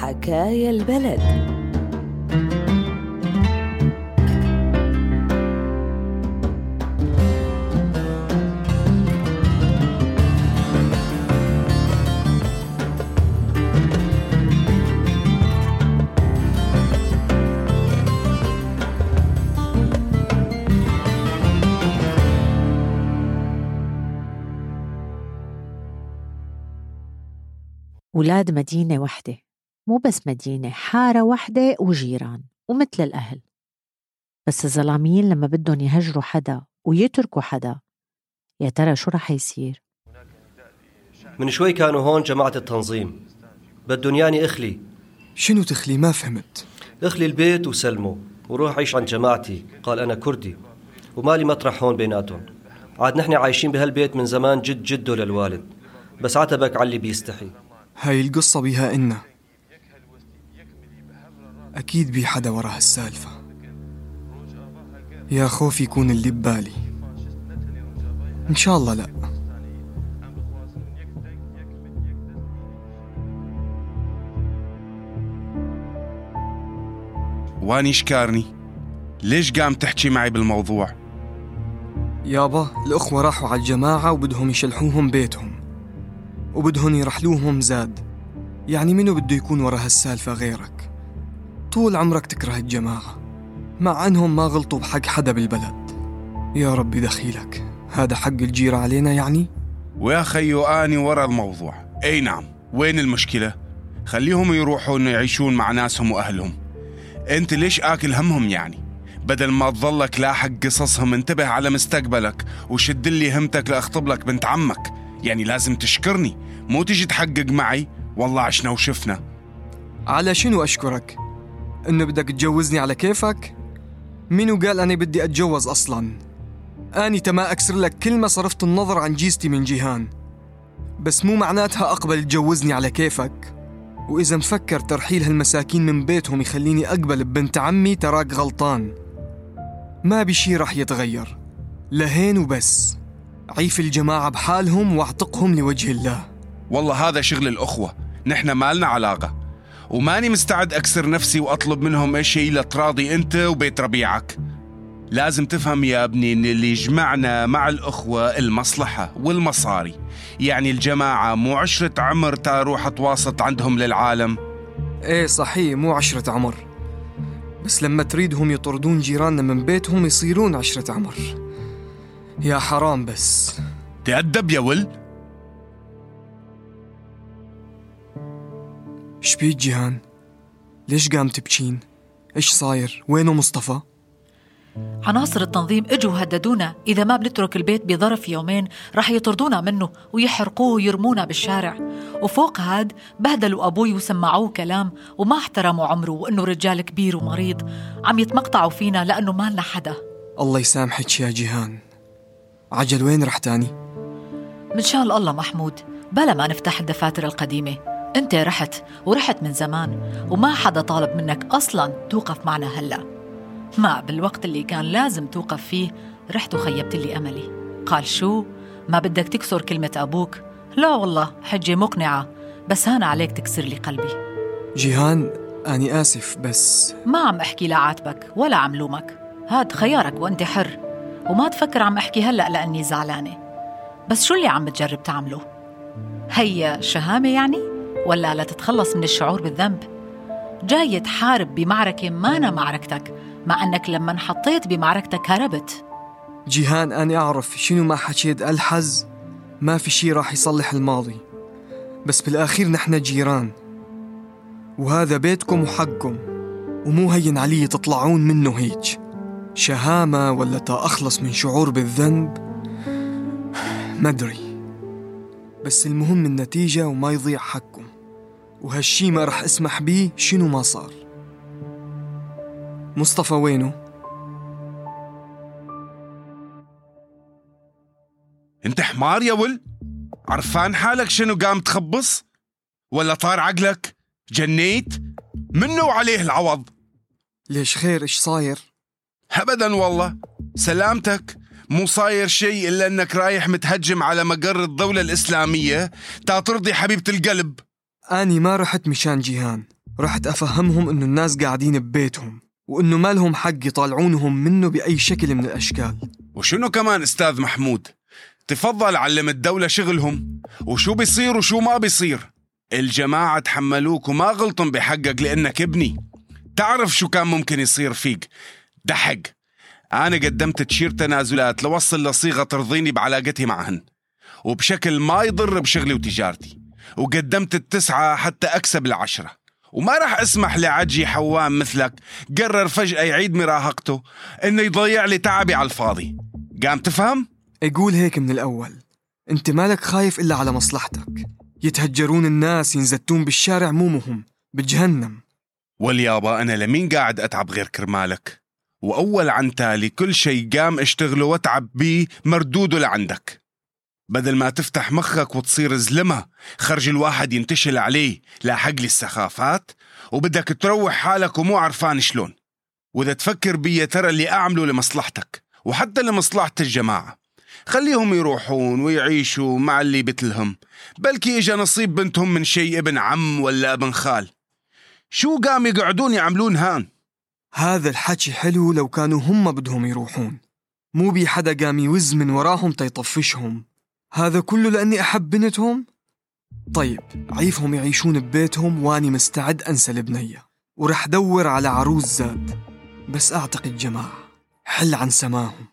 حكايا البلد. ولاد مدينة وحدة. مو بس مدينة حارة وحدة وجيران ومثل الأهل. بس الظلاميين لما بدهم يهجروا حدا ويتركوا حدا يا ترى شو رح يصير؟ من شوي كانوا هون جماعة التنظيم. بدهم ياني إخلي. شنو تخلي؟ ما فهمت. إخلي البيت وسلمه وروح عيش عند جماعتي قال أنا كردي ومالي مطرح هون بيناتهم. عاد نحن عايشين بهالبيت من زمان جد جده للوالد. بس عتبك على اللي بيستحي. هاي القصة بيها إنا. أكيد بي حدا ورا هالسالفة يا خوف يكون اللي ببالي. إن شاء الله لأ. واني شكارني؟ ليش قام تحكي معي بالموضوع؟ يابا الأخوة راحوا على الجماعة وبدهم يشلحوهم بيتهم. وبدهم يرحلوهم زاد. يعني منو بده يكون ورا هالسالفة غيرك؟ طول عمرك تكره الجماعة مع أنهم ما غلطوا بحق حدا بالبلد يا ربي دخيلك هذا حق الجيرة علينا يعني؟ ويا خيو اني ورا الموضوع. أي نعم وين المشكلة؟ خليهم يروحوا يعيشون مع ناسهم وأهلهم. أنت ليش آكل همهم يعني؟ بدل ما تظلك لاحق قصصهم انتبه على مستقبلك وشد لي همتك لأخطب لك بنت عمك. يعني لازم تشكرني. مو تجي تحقق معي؟ والله عشنا وشفنا. على شنو أشكرك؟ إنه بدك تجوزني على كيفك؟ منو قال أنا بدي أتجوز أصلاً؟ أني تما أكسر لك كل ما صرفت النظر عن جيزتي من جيهان. بس مو معناتها أقبل تجوزني على كيفك. وإذا مفكر ترحيل هالمساكين من بيتهم يخليني أقبل ببنت عمي تراك غلطان. ما بشي رح يتغير. لهين وبس. عيف الجماعة بحالهم واعتقهم لوجه الله. والله هذا شغل الأخوة. نحن ما لنا علاقة. وماني مستعد أكسر نفسي وأطلب منهم شيء لتراضي أنت وبيت ربيعك. لازم تفهم يا ابني إن اللي يجمعنا مع الأخوة المصلحة والمصاري. يعني الجماعة مو عشرة عمر تروح اتواسط عندهم للعالم. إيه صحيح مو عشرة عمر. بس لما تريدهم يطردون جيراننا من بيتهم يصيرون عشرة عمر. يا حرام بس. تأدب يا ول. شبيك جيهان ليش قام تبكين إيش صاير؟ وينه مصطفى؟ عناصر التنظيم اجوا هددونا إذا ما بنترك البيت بظرف يومين رح يطردونا منه ويحرقوه ويرمونا بالشارع. وفوق هاد بهدلوا أبوي وسمعوه كلام وما احترموا عمره وإنه رجال كبير ومريض. عم يتمقطعوا فينا لأنه ما لنا حدا. الله يسامحك يا جيهان. عجل وين رح تاني؟ من شان الله محمود بلا ما نفتح الدفاتر القديمة. أنت رحت ورحت من زمان وما حدا طالب منك أصلا توقف معنا هلأ ما بالوقت اللي كان لازم توقف فيه رحت وخيبت لي أملي قال شو؟ ما بدك تكسر كلمة أبوك؟ لا والله حجة مقنعة بس هان عليك تكسر لي قلبي جيهان أني آسف بس ما عم أحكي لعاتبك ولا عم لومك هاد خيارك وأنت حر وما تفكر عم أحكي هلأ لأني زعلانة بس شو اللي عم تجرب تعمله؟ هي شهامة يعني؟ ولا لتتخلص من الشعور بالذنب؟ جاي تحارب بمعركة مانا معركتك مع أنك لما انحطيت بمعركتك هربت. جيهان أنا أعرف شنو ما حكيت الحز ما في شي راح يصلح الماضي. بس بالأخير نحن جيران. وهذا بيتكم وحقكم ومو هين علي تطلعون منه هيك شهامة ولا تا أخلص من شعور بالذنب؟ ما أدري. بس المهم النتيجة وما يضيع حقكم. وهالشي ما رح اسمح بيه شنو ما صار. مصطفى وينه؟ انت حمار يا ول؟ عرفان حالك شنو قام تخبص؟ ولا طار عقلك؟ جنيت؟ منه وعليه العوض؟ ليش خير؟ إيش صاير؟ ابدا والله. سلامتك. مو صاير شيء إلا إنك رايح متهجم على مقر الدولة الإسلامية تا ترضي حبيبة القلب. أني ما رحت مشان جيهان. رحت أفهمهم إنه الناس قاعدين ببيتهم وإنه ما لهم حق يطالعونهم منه بأي شكل من الأشكال. وشنو كمان أستاذ محمود؟ تفضل علم الدولة شغلهم. وشو بيصير وشو ما بيصير. الجماعة تحملوك وما غلطن بحقك لأنك ابني. تعرف شو كان ممكن يصير فيك. دحق. أنا قدمت تشير تنازلات لوصل لصيغة ترضيني بعلاقتي معهن. وبشكل ما يضر بشغلي وتجارتي. وقدمت التسعة حتى أكسب العشرة. وما راح أسمح لعجي حوام مثلك قرر فجأة يعيد مراهقته إنه يضيع لي تعبي على الفاضي. قام تفهم؟ أقول هيك من الأول. أنت مالك خايف إلا على مصلحتك. يتهجرون الناس ينزتون بالشارع مو مهم بجهنم. واليابا أنا لمين قاعد أتعب غير كرمالك؟ وأول عن تالي كل شي قام أشتغله وأتعب بيه مردوده لعندك. بدل ما تفتح مخك وتصير زلمة خرج الواحد ينتشل عليه لاحق لي السخافات وبدك تروح حالك ومو عرفان شلون. وإذا تفكر بي ترى اللي أعمله لمصلحتك وحتى لمصلحة الجماعة. خليهم يروحون ويعيشوا مع اللي بتلهم بلكي إجا نصيب بنتهم من شي ابن عم ولا ابن خال. شو قام يقعدون يعملون هان؟ هذا الحكي حلو لو كانوا هم بدهم يروحون. مو بي حدا قام يوز من وراهم تيطفشهم. هذا كله لأني أحب بنتهم؟ طيب عيفهم يعيشون ببيتهم واني مستعد أنسى البنية ورح دور على عروس زاد. بس أعتقد جماعة حل عن سماهم.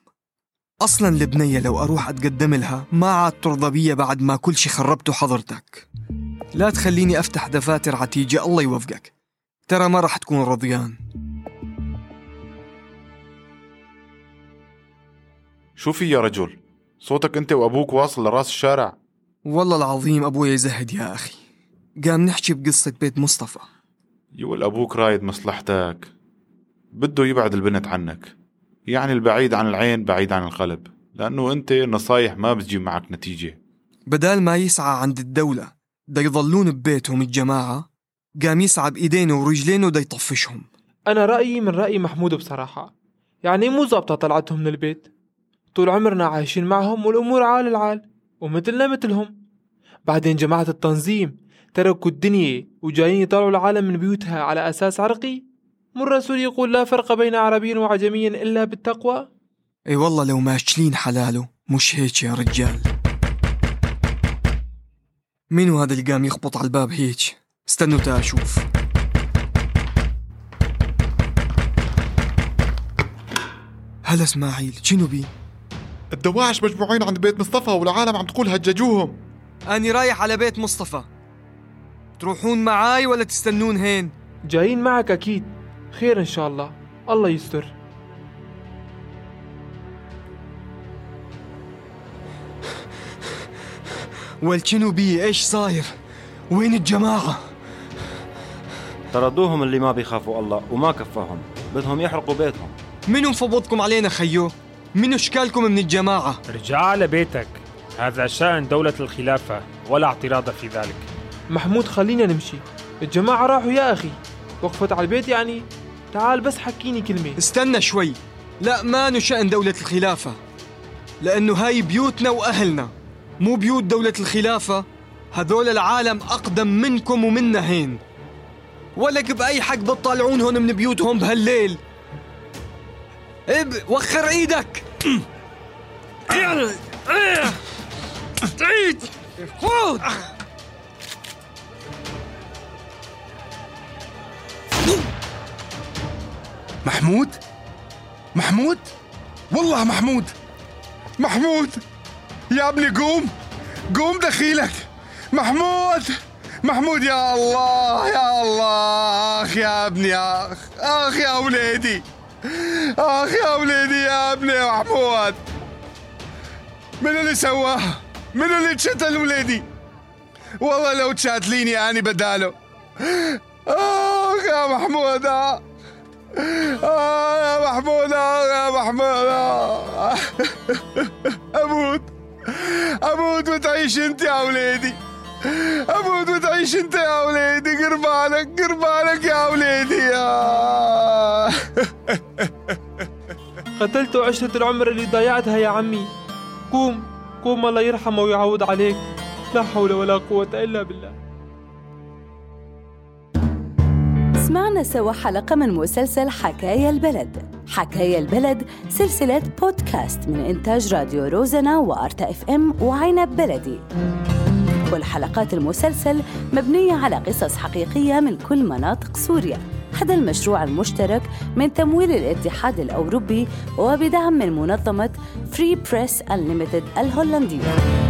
أصلا البنية لو أروح أتقدم لها ما عاد ترضى بي بعد ما كل شي خربته حضرتك لا تخليني أفتح دفاتر عتيجة الله يوفقك. ترى ما رح تكون رضيان. شو في يا رجل؟ صوتك انت وابوك واصل لرأس الشارع؟ والله العظيم أبوي يزهد يا أخي. قام نحكي بقصة بيت مصطفى. يقول أبوك رايد مصلحتك. بده يبعد البنت عنك. يعني البعيد عن العين بعيد عن القلب. لأنه انت النصايح ما بتجيب معك نتيجة. بدال ما يسعى عند الدولة دا يضلون ببيتهم الجماعة قام يسعى بإيدينه ورجلينه دا يطفشهم. أنا رأيي من رأي محمود بصراحة. يعني مو ظابطة طلعتهم من البيت طول عمرنا عايشين معهم والأمور عال العال ومثلنا مثلهم. بعدين جماعة التنظيم تركوا الدنيا وجايين يطلعوا العالم من بيوتها على أساس عرقي. مو الرسول يقول لا فرق بين عربي وعجمي إلا بالتقوى؟ إي والله لو ماشلين حلاله مش هيك يا رجال؟ مين هذا اللي قام يخبط على الباب هيك؟ استنوا تا أشوف. هلا إسماعيل شنو بي؟ الدواعش مجموعين عند بيت مصطفى والعالم عم تقول هججوهم. أني رايح على بيت مصطفى. تروحون معاي ولا تستنون هين؟ جايين معك أكيد. خير إن شاء الله. الله يستر. والشنو بي إيش صاير؟ وين الجماعة؟ طردوهم اللي ما بيخافوا الله وما كفاهم. بدهم يحرقوا بيتهم. منو مفضضكم علينا خيو؟ منو إشكالكم من الجماعة؟ ارجع على بيتك. هذا شأن دولة الخلافة ولا اعتراض في ذلك. محمود خلينا نمشي. الجماعة راحوا يا أخي. وقفت على البيت يعني؟ تعال بس حكيني كلمة. استنى شوي. لا ما نشأن دولة الخلافة. لأنه هاي بيوتنا وأهلنا مو بيوت دولة الخلافة. هذول العالم أقدم منكم ومنا هين. ولك بأي حق بتطالعون هون من بيوتهم بهالليل. إب وخر إيدك. تعيد فوت محمود؟ محمود؟ والله محمود. محمود يا ابني قوم قوم دخيلك. محمود محمود يا الله يا الله أخ يا ابني أخ أخ يا وليدي. اخ يا وليدي يا ابني محمود. من اللي سواها من اللي تشتل وليدي؟ والله لو تشاتليني اني بداله. أخ يا محمود. آه. يا محمود آه يا محمود. آه. أموت. أموت وتعيش أنت يا وليدي. أموت وتعيش أنت يا وليدي. قربانك قربانك يا وليدي. يا قتلت عشرة العمر اللي ضيعتها يا عمي. قوم قوم الله يرحمه ويعوض عليك. لا حول ولا قوة إلا بالله. سمعنا سوا حلقة من مسلسل حكاية البلد. حكاية البلد سلسلة بودكاست من إنتاج راديو روزنا وأرتا إف إم وعنب بلدي. كل حلقات المسلسل مبنية على قصص حقيقية من كل مناطق سوريا. هذا المشروع المشترك من تمويل الاتحاد الأوروبي وبدعم من منظمة فري بريس Unlimited الهولندية.